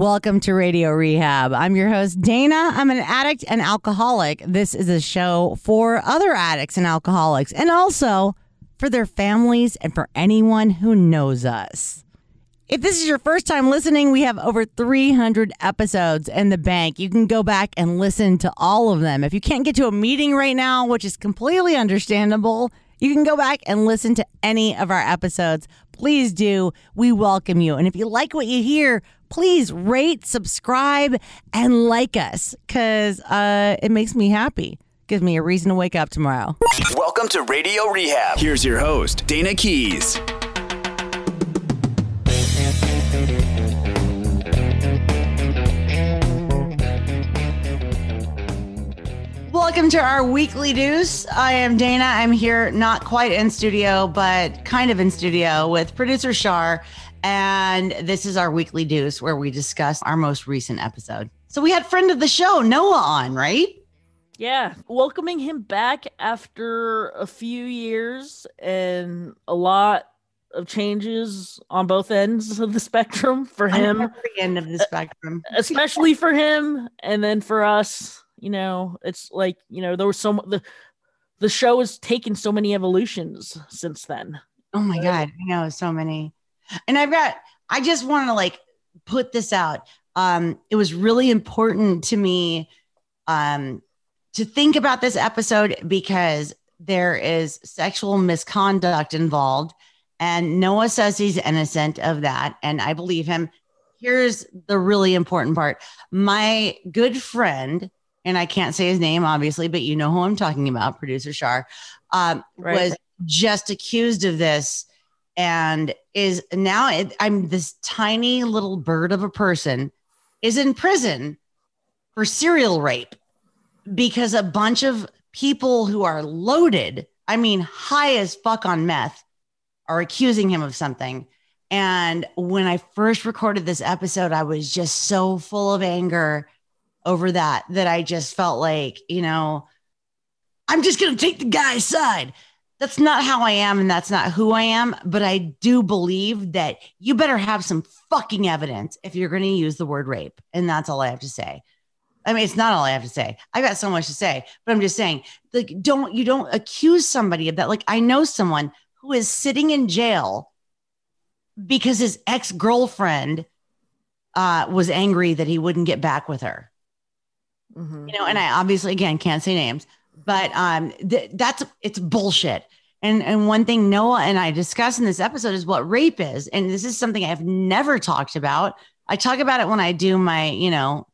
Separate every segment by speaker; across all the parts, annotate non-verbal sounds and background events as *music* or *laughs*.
Speaker 1: Welcome to Radio Rehab. I'm your host, Dayna. I'm an addict and alcoholic. This is a show for other addicts and alcoholics, and also for their families and for anyone who knows us. If this is your first time listening, we have over 300 episodes in the bank. You can go back and listen to all of them. If you can't get to a meeting right now, which is completely understandable, you can go back and listen to any of our episodes. Please do. We welcome you. And if you like what you hear, please rate, subscribe, and like us because uh, it makes me happy. Gives me a reason to wake up tomorrow.
Speaker 2: Welcome to Radio Rehab. Here's your host, Dayna Keys.
Speaker 1: Welcome to our weekly deuce. I am Dayna. I'm here, not quite in studio, but kind of in studio with producer Shar. And this is our weekly deuce where we discuss our most recent episode. So we had friend of the show, Noah, on, right?
Speaker 3: Yeah, welcoming him back after a few years and a lot of changes on both ends of the spectrum for him.
Speaker 1: End of the uh, spectrum.
Speaker 3: Especially for him and then for us, you know, it's like, you know, there was so the the show has taken so many evolutions since then.
Speaker 1: Oh my god, I know so many. And I've got I just want to like put this out. Um it was really important to me um to think about this episode because there is sexual misconduct involved and Noah says he's innocent of that and I believe him. Here's the really important part. My good friend and I can't say his name obviously, but you know who I'm talking about, producer Shar, um, right. was just accused of this and is now it, I'm this tiny little bird of a person is in prison for serial rape because a bunch of people who are loaded, I mean, high as fuck on meth, are accusing him of something. And when I first recorded this episode, I was just so full of anger over that that I just felt like, you know, I'm just going to take the guy's side. That's not how I am and that's not who I am, but I do believe that you better have some fucking evidence if you're going to use the word rape. And that's all I have to say. I mean, it's not all I have to say. I got so much to say, but I'm just saying, like, don't you don't accuse somebody of that. Like, I know someone who is sitting in jail because his ex girlfriend uh, was angry that he wouldn't get back with her. Mm-hmm. You know, and I obviously again can't say names, but um, th- that's it's bullshit. And and one thing Noah and I discuss in this episode is what rape is, and this is something I've never talked about. I talk about it when I do my, you know,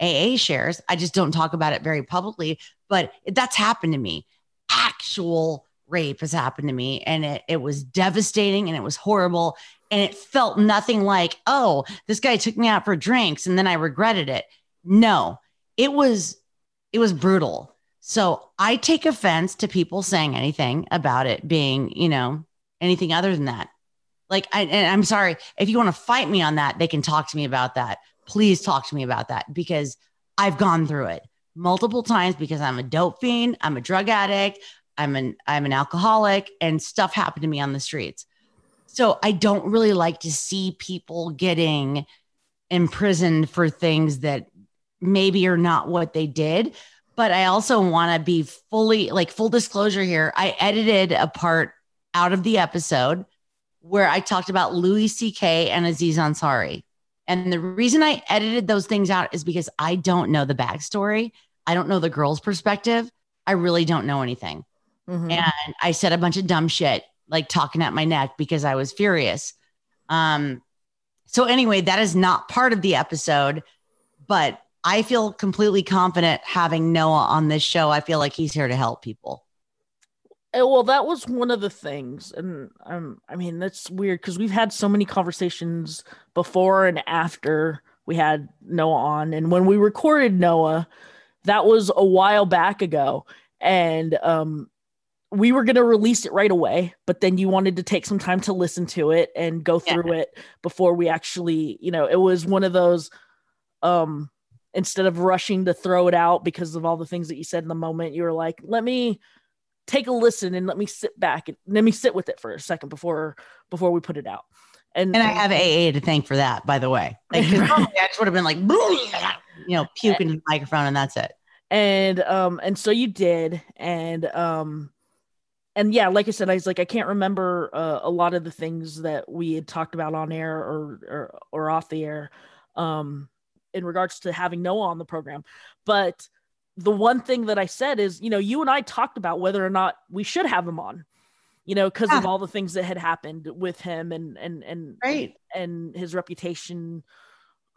Speaker 1: AA shares. I just don't talk about it very publicly, but that's happened to me. Actual rape has happened to me, and it it was devastating and it was horrible, and it felt nothing like, oh, this guy took me out for drinks and then I regretted it. No, it was it was brutal. So I take offense to people saying anything about it being, you know, anything other than that. Like, I, I'm sorry if you want to fight me on that, they can talk to me about that. Please talk to me about that because I've gone through it multiple times because I'm a dope fiend, I'm a drug addict, I'm an I'm an alcoholic, and stuff happened to me on the streets. So I don't really like to see people getting imprisoned for things that maybe are not what they did. But I also want to be fully like full disclosure here. I edited a part out of the episode where I talked about Louis C.K. and Aziz Ansari. And the reason I edited those things out is because I don't know the backstory. I don't know the girl's perspective. I really don't know anything. Mm-hmm. And I said a bunch of dumb shit, like talking at my neck because I was furious. Um, so anyway, that is not part of the episode, but I feel completely confident having Noah on this show. I feel like he's here to help people.
Speaker 3: Well, that was one of the things, and um, I mean that's weird because we've had so many conversations before and after we had Noah on, and when we recorded Noah, that was a while back ago, and um, we were going to release it right away, but then you wanted to take some time to listen to it and go through yeah. it before we actually, you know, it was one of those um instead of rushing to throw it out because of all the things that you said in the moment you were like let me take a listen and let me sit back and let me sit with it for a second before before we put it out. And
Speaker 1: And I have AA to thank for that, by the way. Like, *laughs* I just would have been like, you know, puking in the microphone and that's it.
Speaker 3: and um and so you did. And um and yeah like i said i was like i can't remember uh, a lot of the things that we had talked about on air or or, or off the air. Um in regards to having noah on the program. But the one thing that i said is you know you and i talked about whether or not we should have him on you know because of all the things that had happened with him and and and
Speaker 1: Right.
Speaker 3: and his reputation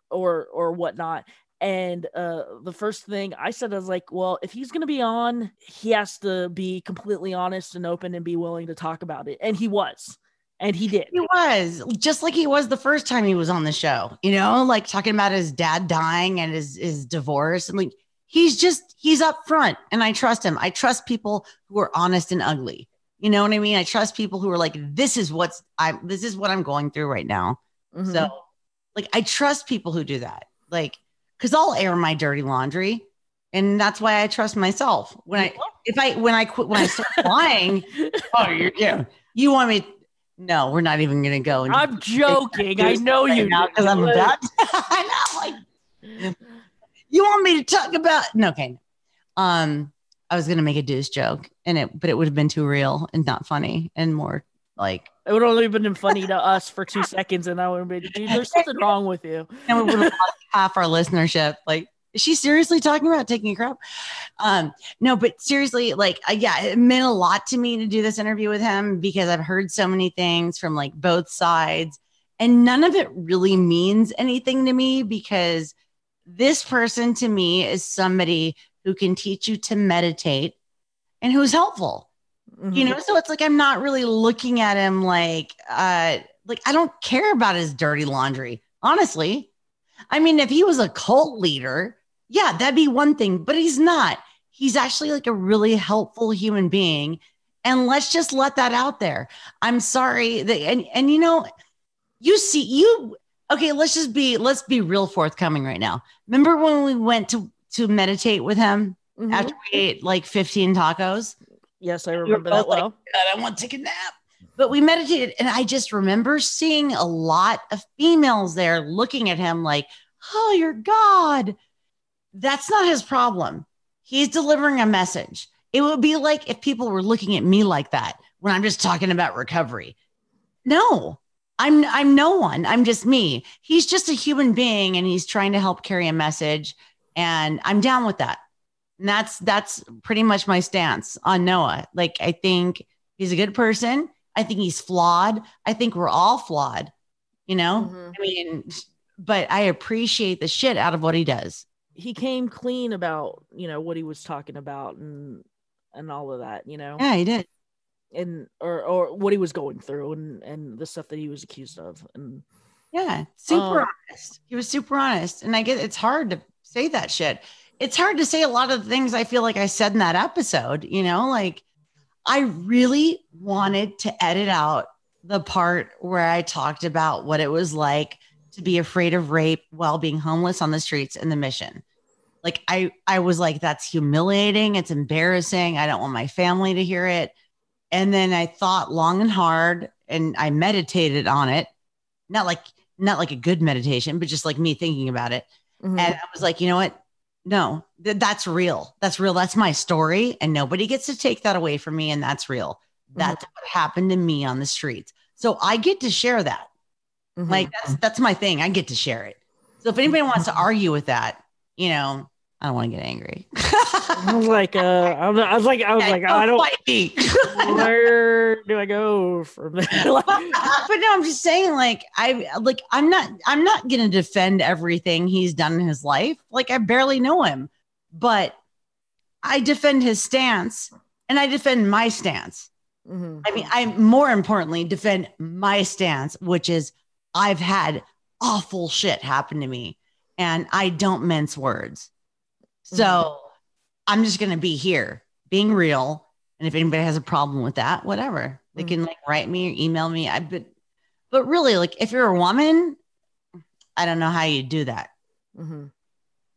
Speaker 3: or or whatnot. And uh the first thing i said i was like well if he's going to be on he has to be completely honest and open and be willing to talk about it. And he was and he did
Speaker 1: He was just like he was the first time he was on the show, you know, like talking about his dad dying and his, his divorce. And like, he's just, he's up front and I trust him. I trust people who are honest and ugly. You know what I mean? I trust people who are like, this is what's I'm, this is what I'm going through right now.
Speaker 3: Mhm.
Speaker 1: So, like, I trust people who do that. Like, because I'll air my dirty laundry, and that's why I trust myself. When I, if I, when I quit, when I start lying, *laughs* oh, you're, yeah, you want me? No, we're not even gonna go. into
Speaker 3: i'm joking i know you
Speaker 1: now because I'm about. *laughs* I know, like, you want me to talk about? No, okay. Um, I was gonna make a deuce joke, and it, but it would have been too real and not funny, and more like
Speaker 3: it would only been funny to us for two seconds and i would have been dude there's *laughs* something wrong with you
Speaker 1: and we would have lost half our listenership. Like, is she seriously talking about taking a crap? Um, no, but seriously, like, uh, yeah, it meant a lot to me to do this interview with him because I've heard so many things from like both sides, and none of it really means anything to me because this person to me is somebody who can teach you to meditate and who's helpful you
Speaker 3: Mhm.
Speaker 1: know so it's like i'm not really looking at him like uh like i don't care about his dirty laundry honestly i mean if he was a cult leader yeah that'd be one thing but he's not he's actually like a really helpful human being and let's just let that out there i'm sorry that and and you know you see you okay let's just be let's be real forthcoming right now remember when we went to to meditate with him
Speaker 3: Mhm.
Speaker 1: after we ate like 15 tacos
Speaker 3: yes i remember
Speaker 1: both
Speaker 3: that
Speaker 1: like,
Speaker 3: well
Speaker 1: God, I want to take a nap. But we meditated, and I just remember seeing a lot of females there looking at him like, oh, you're God. That's not his problem. He's delivering a message. It would be like if people were looking at me like that when I'm just talking about recovery. No, I'm I'm no one. I'm just me. He's just a human being and he's trying to help carry a message. And I'm down with that. And that's that's pretty much my stance on Noah. Like I think he's a good person. I think he's flawed. I think we're all flawed, you know?
Speaker 3: Mhm.
Speaker 1: I mean, but I appreciate the shit out of what he does.
Speaker 3: He came clean about you know what he was talking about and and all of that you know
Speaker 1: Yeah, he did.
Speaker 3: and or or what he was going through and and the stuff that he was accused of and
Speaker 1: Yeah, super
Speaker 3: Um,
Speaker 1: honest. He was super honest. And I get it's hard to say that shit. It's hard to say a lot of the things I feel like I said in that episode, you know, like I really wanted to edit out the part where I talked about what it was like to be afraid of rape while being homeless on the streets in the mission. Like I I was like that's humiliating, it's embarrassing. I don't want my family to hear it. And then I thought long and hard and I meditated on it. Not like not like a good meditation, but just like me thinking about it.
Speaker 3: Mhm.
Speaker 1: And I was like, you know what? No, th- that's real. That's real. That's my story. And nobody gets to take that away from me. And that's real. That's what happened to me on the streets. So I get to share that.
Speaker 3: Mhm.
Speaker 1: Like that's that's my thing. I get to share it. So if anybody wants to argue with that, you know, I don't want to get angry.
Speaker 3: Like, uh, I was, I was like, I was like, I don't.
Speaker 1: fight me. *laughs*
Speaker 3: Where do I go from there? *laughs* Like,
Speaker 1: but no, I'm just saying, like, I like I'm not I'm not gonna defend everything he's done in his life. Like I barely know him, but I defend his stance and I defend my stance.
Speaker 3: mhm.
Speaker 1: I mean, I more importantly defend my stance, which is I've had awful shit happen to me and I don't mince words. So I'm just going to be here being real. And if anybody has a problem with that, whatever, they
Speaker 3: Mhm.
Speaker 1: can like write me or email me. I, but, but really, like if you're a woman, I don't know how you do that.
Speaker 3: Mhm.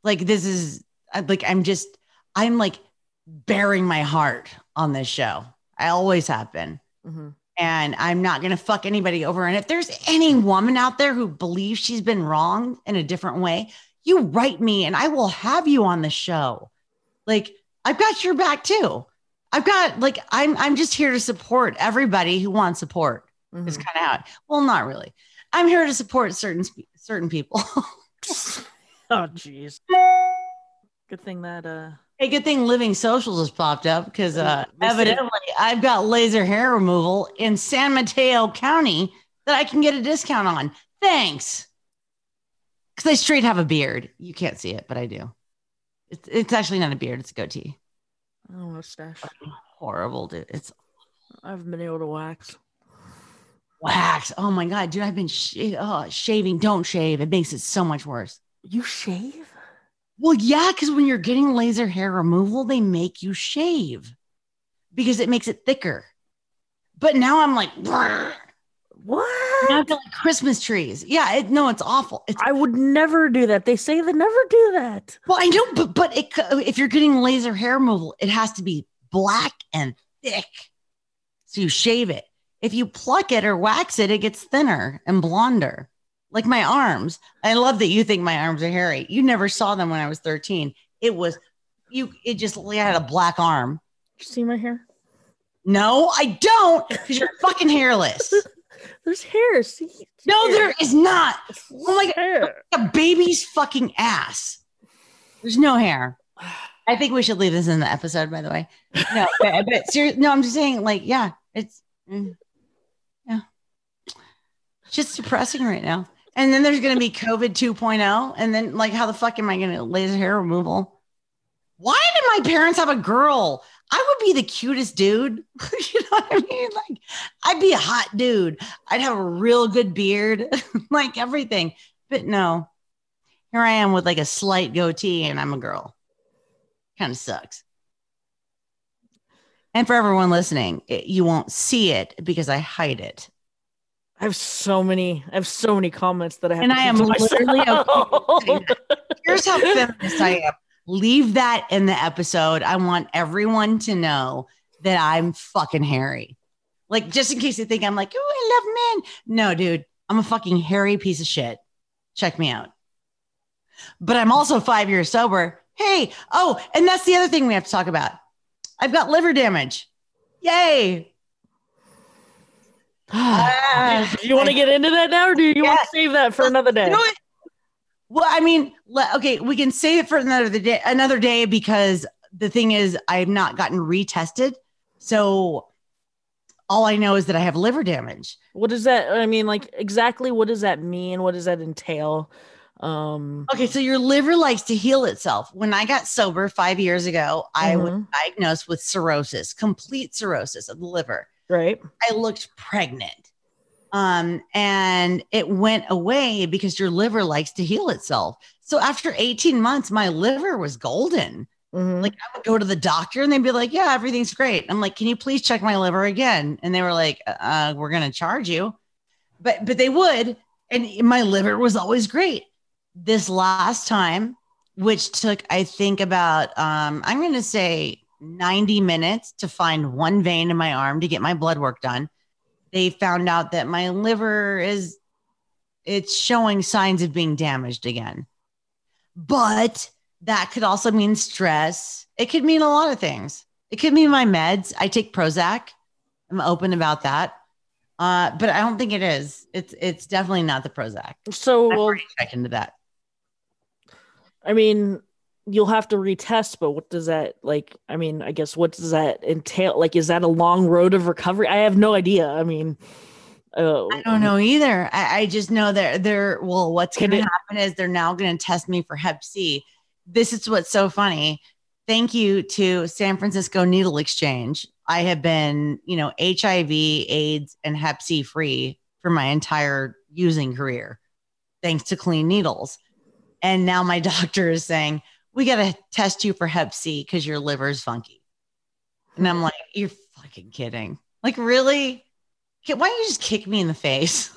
Speaker 1: Like this is like, I'm just, I'm like bearing my heart on this show. I always have been
Speaker 3: Mhm.
Speaker 1: And I'm not going to fuck anybody over. And if there's any woman out there who believes she's been wrong in a different way, you write me and I will have you on the show. Like I've got your back too. I've got like I'm I'm just here to support everybody who wants support. Mm-hmm. Is kind of out. Well, not really. I'm here to support certain certain people. *laughs* *laughs*
Speaker 3: oh jeez. Good thing that uh
Speaker 1: Hey, good thing Living Socials has popped up because uh, evidently I've got laser hair removal in San Mateo County that I can get a discount on. Thanks. Because I straight have a beard. You can't see it, but I do. It's, it's actually not a beard, it's a goatee.
Speaker 3: Oh, mustache.
Speaker 1: Horrible, dude. It's.
Speaker 3: I haven't been able to wax.
Speaker 1: Wax. Oh my God, dude. I've been sh- oh, shaving. Don't shave. It makes it so much worse.
Speaker 3: You shave?
Speaker 1: Well, yeah, because when you're getting laser hair removal, they make you shave because it makes it thicker. But now I'm like,
Speaker 3: what?
Speaker 1: Now like Christmas trees. Yeah, it, no, it's awful. It's,
Speaker 3: I would never do that. They say they never do that.
Speaker 1: Well, I know, but but it, if you're getting laser hair removal, it has to be black and thick. So you shave it. If you pluck it or wax it, it gets thinner and blonder like my arms. I love that you think my arms are hairy. You never saw them when I was 13. It was you, it just had a black arm.
Speaker 3: You see my hair?
Speaker 1: No, I don't, because you're fucking hairless. *laughs*
Speaker 3: There's hair. See?
Speaker 1: No,
Speaker 3: hair.
Speaker 1: there is not. Oh my god, a baby's fucking ass. There's no hair. I think we should leave this in the episode, by the way. No, *laughs* but, but seriously, no, I'm just saying, like, yeah, it's mm, yeah, it's just depressing right now. And then there's going to be COVID 2.0. And then, like, how the fuck am I going to laser hair removal? Why did my parents have a girl? I would be the cutest dude. *laughs* you know what I mean? Like, I'd be a hot dude. I'd have a real good beard, *laughs* like everything. But no, here I am with like a slight goatee and I'm a girl. Kind of sucks. And for everyone listening, it, you won't see it because I hide it.
Speaker 3: I have so many. I have so many comments that I have.
Speaker 1: And I am literally. Okay. *laughs* Here's how feminist I am. Leave that in the episode. I want everyone to know that I'm fucking hairy. Like just in case they think I'm like, oh, I love men. No, dude, I'm a fucking hairy piece of shit. Check me out. But I'm also five years sober. Hey, oh, and that's the other thing we have to talk about. I've got liver damage. Yay.
Speaker 3: Ah, do you want to get into that now, or do you yeah. want to save that for another day? You know
Speaker 1: well, I mean, okay, we can save it for another day. Another day because the thing is, I have not gotten retested, so all I know is that I have liver damage.
Speaker 3: What does that? I mean, like exactly what does that mean? What does that entail? Um,
Speaker 1: okay, so your liver likes to heal itself. When I got sober five years ago, I mm-hmm. was diagnosed with cirrhosis, complete cirrhosis of the liver.
Speaker 3: Right.
Speaker 1: I looked pregnant. Um, and it went away because your liver likes to heal itself. So after 18 months, my liver was golden. Mm-hmm. Like I would go to the doctor and they'd be like, Yeah, everything's great. I'm like, Can you please check my liver again? And they were like, uh, We're gonna charge you. But but they would, and my liver was always great. This last time, which took I think about um, I'm gonna say 90 minutes to find one vein in my arm to get my blood work done. They found out that my liver is it's showing signs of being damaged again. But that could also mean stress. It could mean a lot of things. It could mean my meds. I take Prozac. I'm open about that. Uh, but I don't think it is. It's it's definitely not the Prozac.
Speaker 3: So we'll
Speaker 1: check into that.
Speaker 3: I mean, you'll have to retest but what does that like i mean i guess what does that entail? Like is that a long road of recovery? I have no idea. I mean
Speaker 1: uh, i don't know either. I, I just know that they're well what's going to happen is they're now going to test me for hep c. This is what's so funny. Thank you to san francisco needle exchange. I have been you know hiv aids and hep c free for my entire using career thanks to clean needles. And now my *laughs* doctor is saying we got to test you for hep C because your liver's funky. And I'm like, you're fucking kidding. Like, really? Why don't you just kick me in the face?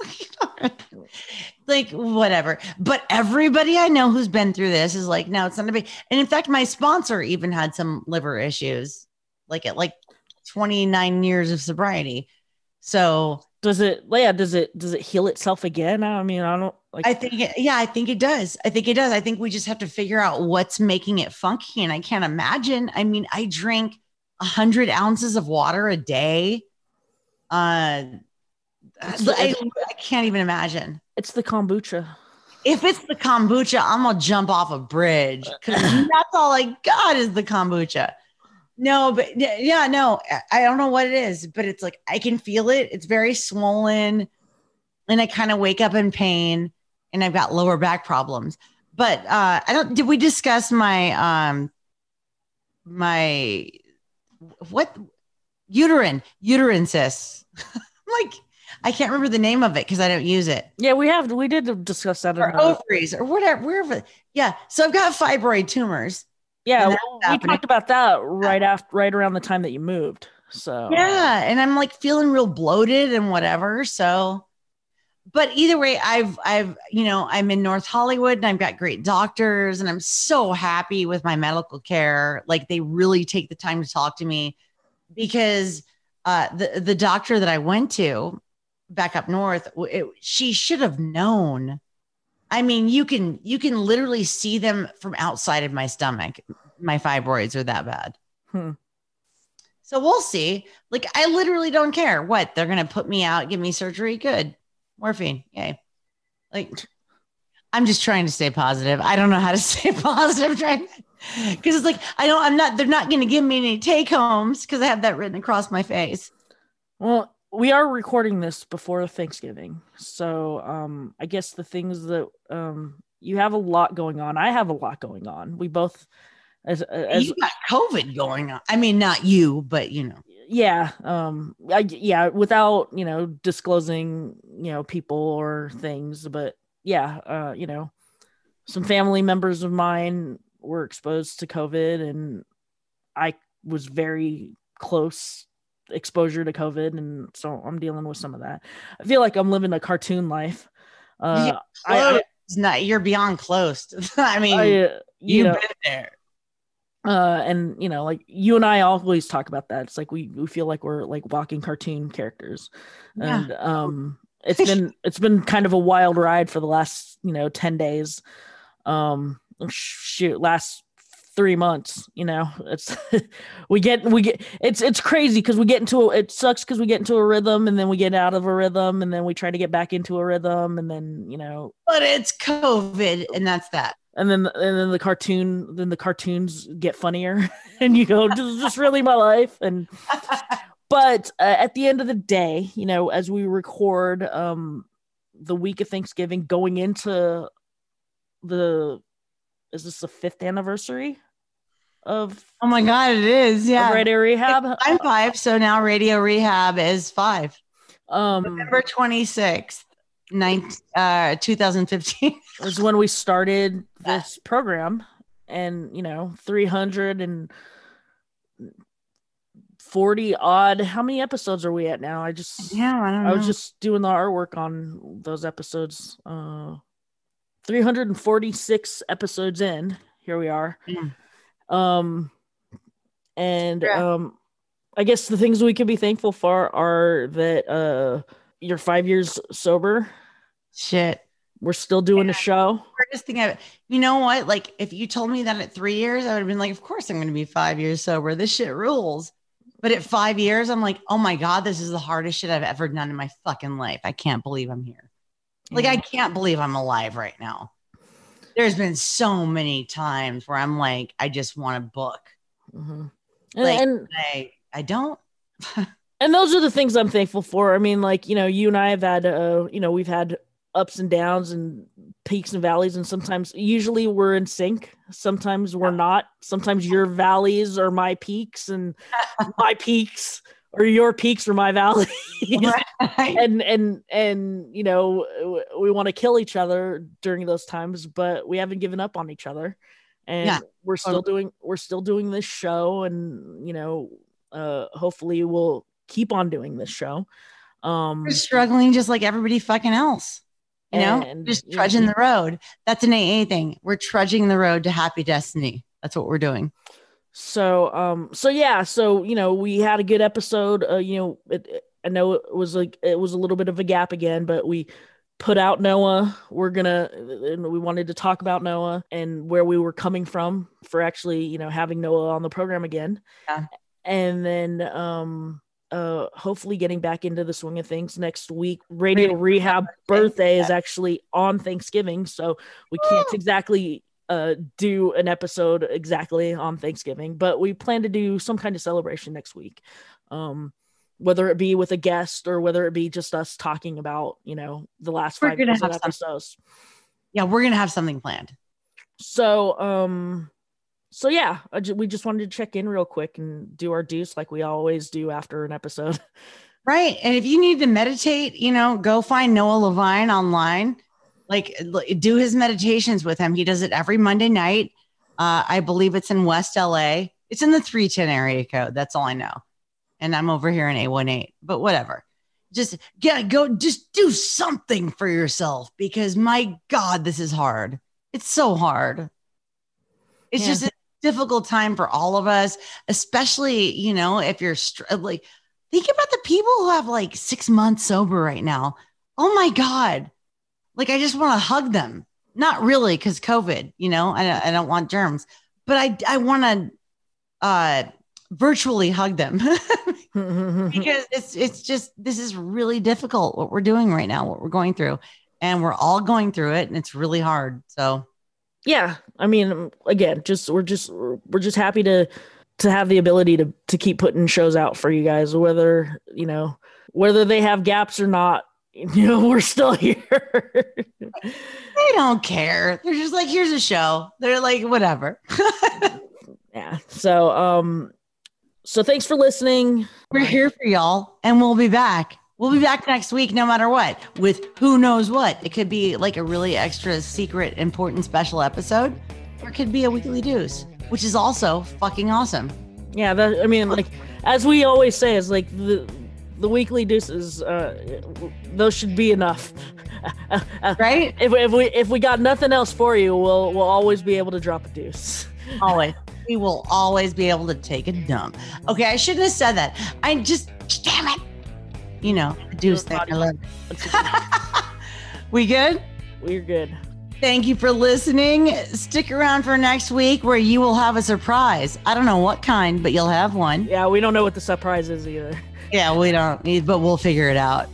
Speaker 1: *laughs* like, whatever. But everybody I know who's been through this is like, no, it's not a big. And in fact, my sponsor even had some liver issues, like at like 29 years of sobriety. So
Speaker 3: does it yeah does it does it heal itself again i mean i don't like
Speaker 1: I think it, yeah, I think it does. I think it does. I think we just have to figure out what's making it funky. And I can't imagine. I mean, I drink a hundred ounces of water a day. Uh,
Speaker 3: It's-
Speaker 1: I, I can't even imagine.
Speaker 3: it's the kombucha
Speaker 1: If it's the kombucha, I'm gonna jump off a bridge because *clears throat* that's all I got is the kombucha. No, but yeah, no, I- don't know what it is, but it's like I can feel it. It's very swollen, and I kind of wake up in pain, and I've got lower back problems. But uh, I don't. Did we discuss my um my what uterine uterine cysts? *laughs* like I can't remember the name of it because I don't use it
Speaker 3: yeah we have we did discuss that
Speaker 1: or ovaries or whatever, wherever. Yeah. So I've got fibroid tumors.
Speaker 3: Yeah well, we talked about that right after right around the time that you moved so
Speaker 1: Yeah. And I'm like feeling real bloated and whatever. So, but either way, I've, I've, you know, I'm in North Hollywood and I've got great doctors and I'm so happy with my medical care. Like they really take the time to talk to me because uh, the, the doctor that I went to back up north, it, she should have known. I mean, you can, you can literally see them from outside of my stomach. My fibroids are that bad.
Speaker 3: Hmm.
Speaker 1: So we'll see. Like, I literally don't care what they're going to put me out, give me surgery. Good. Morphine. Yay. Like, I'm just trying to stay positive. I don't know how to *laughs* stay positive trying because it's like, I don't, I'm not, they're not going to give me any take homes because I have that written across my face.
Speaker 3: Well, we are recording this before Thanksgiving. So um I guess the things that um you have a lot going on. I have a lot going on. We both as as
Speaker 1: you got COVID going on. I mean, not you, but you know.
Speaker 3: yeah, um I, yeah, without, you know, disclosing, you know, people or things, but yeah, uh, you know, some family members of mine were exposed to COVID and I was very close exposure to COVID, and so I'm dealing with some of that. I feel like I'm living a cartoon life. Uh, I, I,
Speaker 1: not, you're beyond close. *laughs* I mean,
Speaker 3: I, uh, you
Speaker 1: you've
Speaker 3: know,
Speaker 1: been there.
Speaker 3: uh, and you know, like you and I always talk about that. It's like we we feel like we're like walking cartoon characters,
Speaker 1: Yeah.
Speaker 3: and um, it's been it's been kind of a wild ride for the last you know ten days. Um, shoot, last three months you know it's *laughs* we get we get it's it's crazy because we get into a, it sucks because we get into a rhythm and then we get out of a rhythm and then we try to get back into a rhythm and then you know
Speaker 1: But it's COVID, and that's that.
Speaker 3: and then and then the cartoon then the cartoons get funnier *laughs* and you go this is just really my life and *laughs* but uh, at the end of the day you know as we record um the week of thanksgiving going into the is this the fifth anniversary of,
Speaker 1: Oh my God, it is. Yeah.
Speaker 3: radio rehab
Speaker 1: I'm five. So now Radio Rehab is five.
Speaker 3: um
Speaker 1: November 26th, 19, uh, 2015. *laughs*
Speaker 3: was when we started this program and you know 340 odd how many episodes are we at now i just
Speaker 1: yeah, I don't know.
Speaker 3: i was just doing the artwork on those episodes uh 346 episodes in here we are
Speaker 1: Mm.
Speaker 3: um and
Speaker 1: Yeah.
Speaker 3: um i guess the things we can be thankful for are that uh you're five years sober
Speaker 1: shit.
Speaker 3: we're still doing the show
Speaker 1: Weirdest thing I, you know what? Like, if you told me that at three years, I would have been like, of course I'm going to be five years sober. This shit rules. But at five years, I'm like, oh my God, this is the hardest shit I've ever done in my fucking life. I can't believe I'm here. Like, I can't believe I'm alive right now. There's been so many times where I'm like, I just want a book.
Speaker 3: Mhm. And,
Speaker 1: Like-
Speaker 3: and
Speaker 1: I, I don't. *laughs*
Speaker 3: and those are the things I'm thankful for. I mean, like you know, you and I have had, uh, you know, we've had ups and downs and peaks and valleys, and sometimes, usually, we're in sync. Sometimes we're not. Sometimes your valleys are my peaks, and *laughs* my peaks or your peaks are my valleys. *laughs* and and and you know, we want to kill each other during those times, but we haven't given up on each other, and
Speaker 1: Yeah.
Speaker 3: we're still doing we're still doing this show, and you know, uh, hopefully we'll keep on doing this show. Um,
Speaker 1: We're struggling just like everybody fucking else. You know,
Speaker 3: And,
Speaker 1: just trudging the road. That's an AA thing. We're trudging the road to happy destiny. That's what we're doing.
Speaker 3: So um, so yeah, so you know, we had a good episode. Uh, you know, it, it- I know it was like it was a little bit of a gap again, but we put out Noah. We're gonna and we wanted to talk about Noah and where we were coming from for actually, you know, having Noah on the program again.
Speaker 1: Yeah.
Speaker 3: And then um uh hopefully getting back into the swing of things next week. Radio Rehab birthday is actually on Thanksgiving, so we can't exactly uh do an episode exactly on Thanksgiving, but we plan to do some kind of celebration next week. Um whether it be with a guest or whether it be just us talking about, you know, the last
Speaker 1: We're
Speaker 3: five
Speaker 1: gonna have
Speaker 3: episodes.
Speaker 1: Yeah, we're gonna have something planned.
Speaker 3: So, um, so yeah, I ju- we just wanted to check in real quick and do our deuce like we always do after an episode. *laughs*
Speaker 1: Right. And if you need to meditate, you know, go find Noah Levine online. Like do his meditations with him. He does it every Monday night. Uh, I believe it's in West LA. It's in the 310 area code. That's all I know. And I'm over here in 818, but whatever. Just get go, just do something for yourself because my God, this is hard. It's so hard. It's
Speaker 3: Yeah.
Speaker 1: just a difficult time for all of us, especially, you know, if you're str- like, think about the people who have like six months sober right now. Oh my God. Like, I just want to hug them. Not really, because COVID, you know, I, I don't want germs, but I, I want to uh, virtually hug them *laughs* because it's, it's just, this is really difficult what we're doing right now, what we're going through. And we're all going through it and it's really hard. So,
Speaker 3: yeah, I mean, again, just we're just we're just happy to to have the ability to to keep putting shows out for you guys, whether you know whether they have gaps or not. *laughs* You know, we're still here.
Speaker 1: they don't care. They're just like, here's a show. They're like, whatever. *laughs*
Speaker 3: yeah. So, um, so thanks for listening.
Speaker 1: We're here for y'all and we'll be back. We'll be back next week, no matter what, with who knows what. It could be like a really extra secret, important, special episode, or it could be a weekly deuce, which is also fucking awesome.
Speaker 3: Yeah, that I mean, like as we always say, is like the the weekly deuces. Uh, those should be enough. *laughs*
Speaker 1: Right?
Speaker 3: If, if we if we got nothing else for you, we'll we'll always be able to drop a deuce. *laughs*
Speaker 1: Always. We will always be able to take a dump. Okay, I shouldn't have said that. I just, damn it. You know, deuce thing. I love it. *laughs* we good?
Speaker 3: We're good.
Speaker 1: Thank you for listening. Stick around for next week where you will have a surprise. I don't know what kind, but you'll have one.
Speaker 3: Yeah, we don't know what the surprise is either.
Speaker 1: Yeah, we don't need, but we'll figure it out.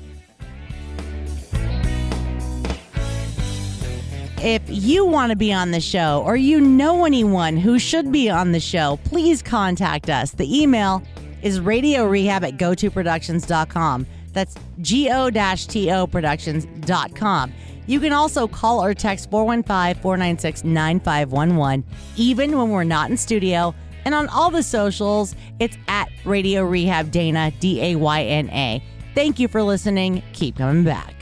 Speaker 1: If you want to be on the show or you know anyone who should be on the show, please contact us. The email is radio rehab at go2productions.com. That's go to productions.com. You can also call or text 415 496 9511, even when we're not in studio. And on all the socials, it's at Radio Rehab Dayna, D A Y N A. Thank you for listening. Keep coming back.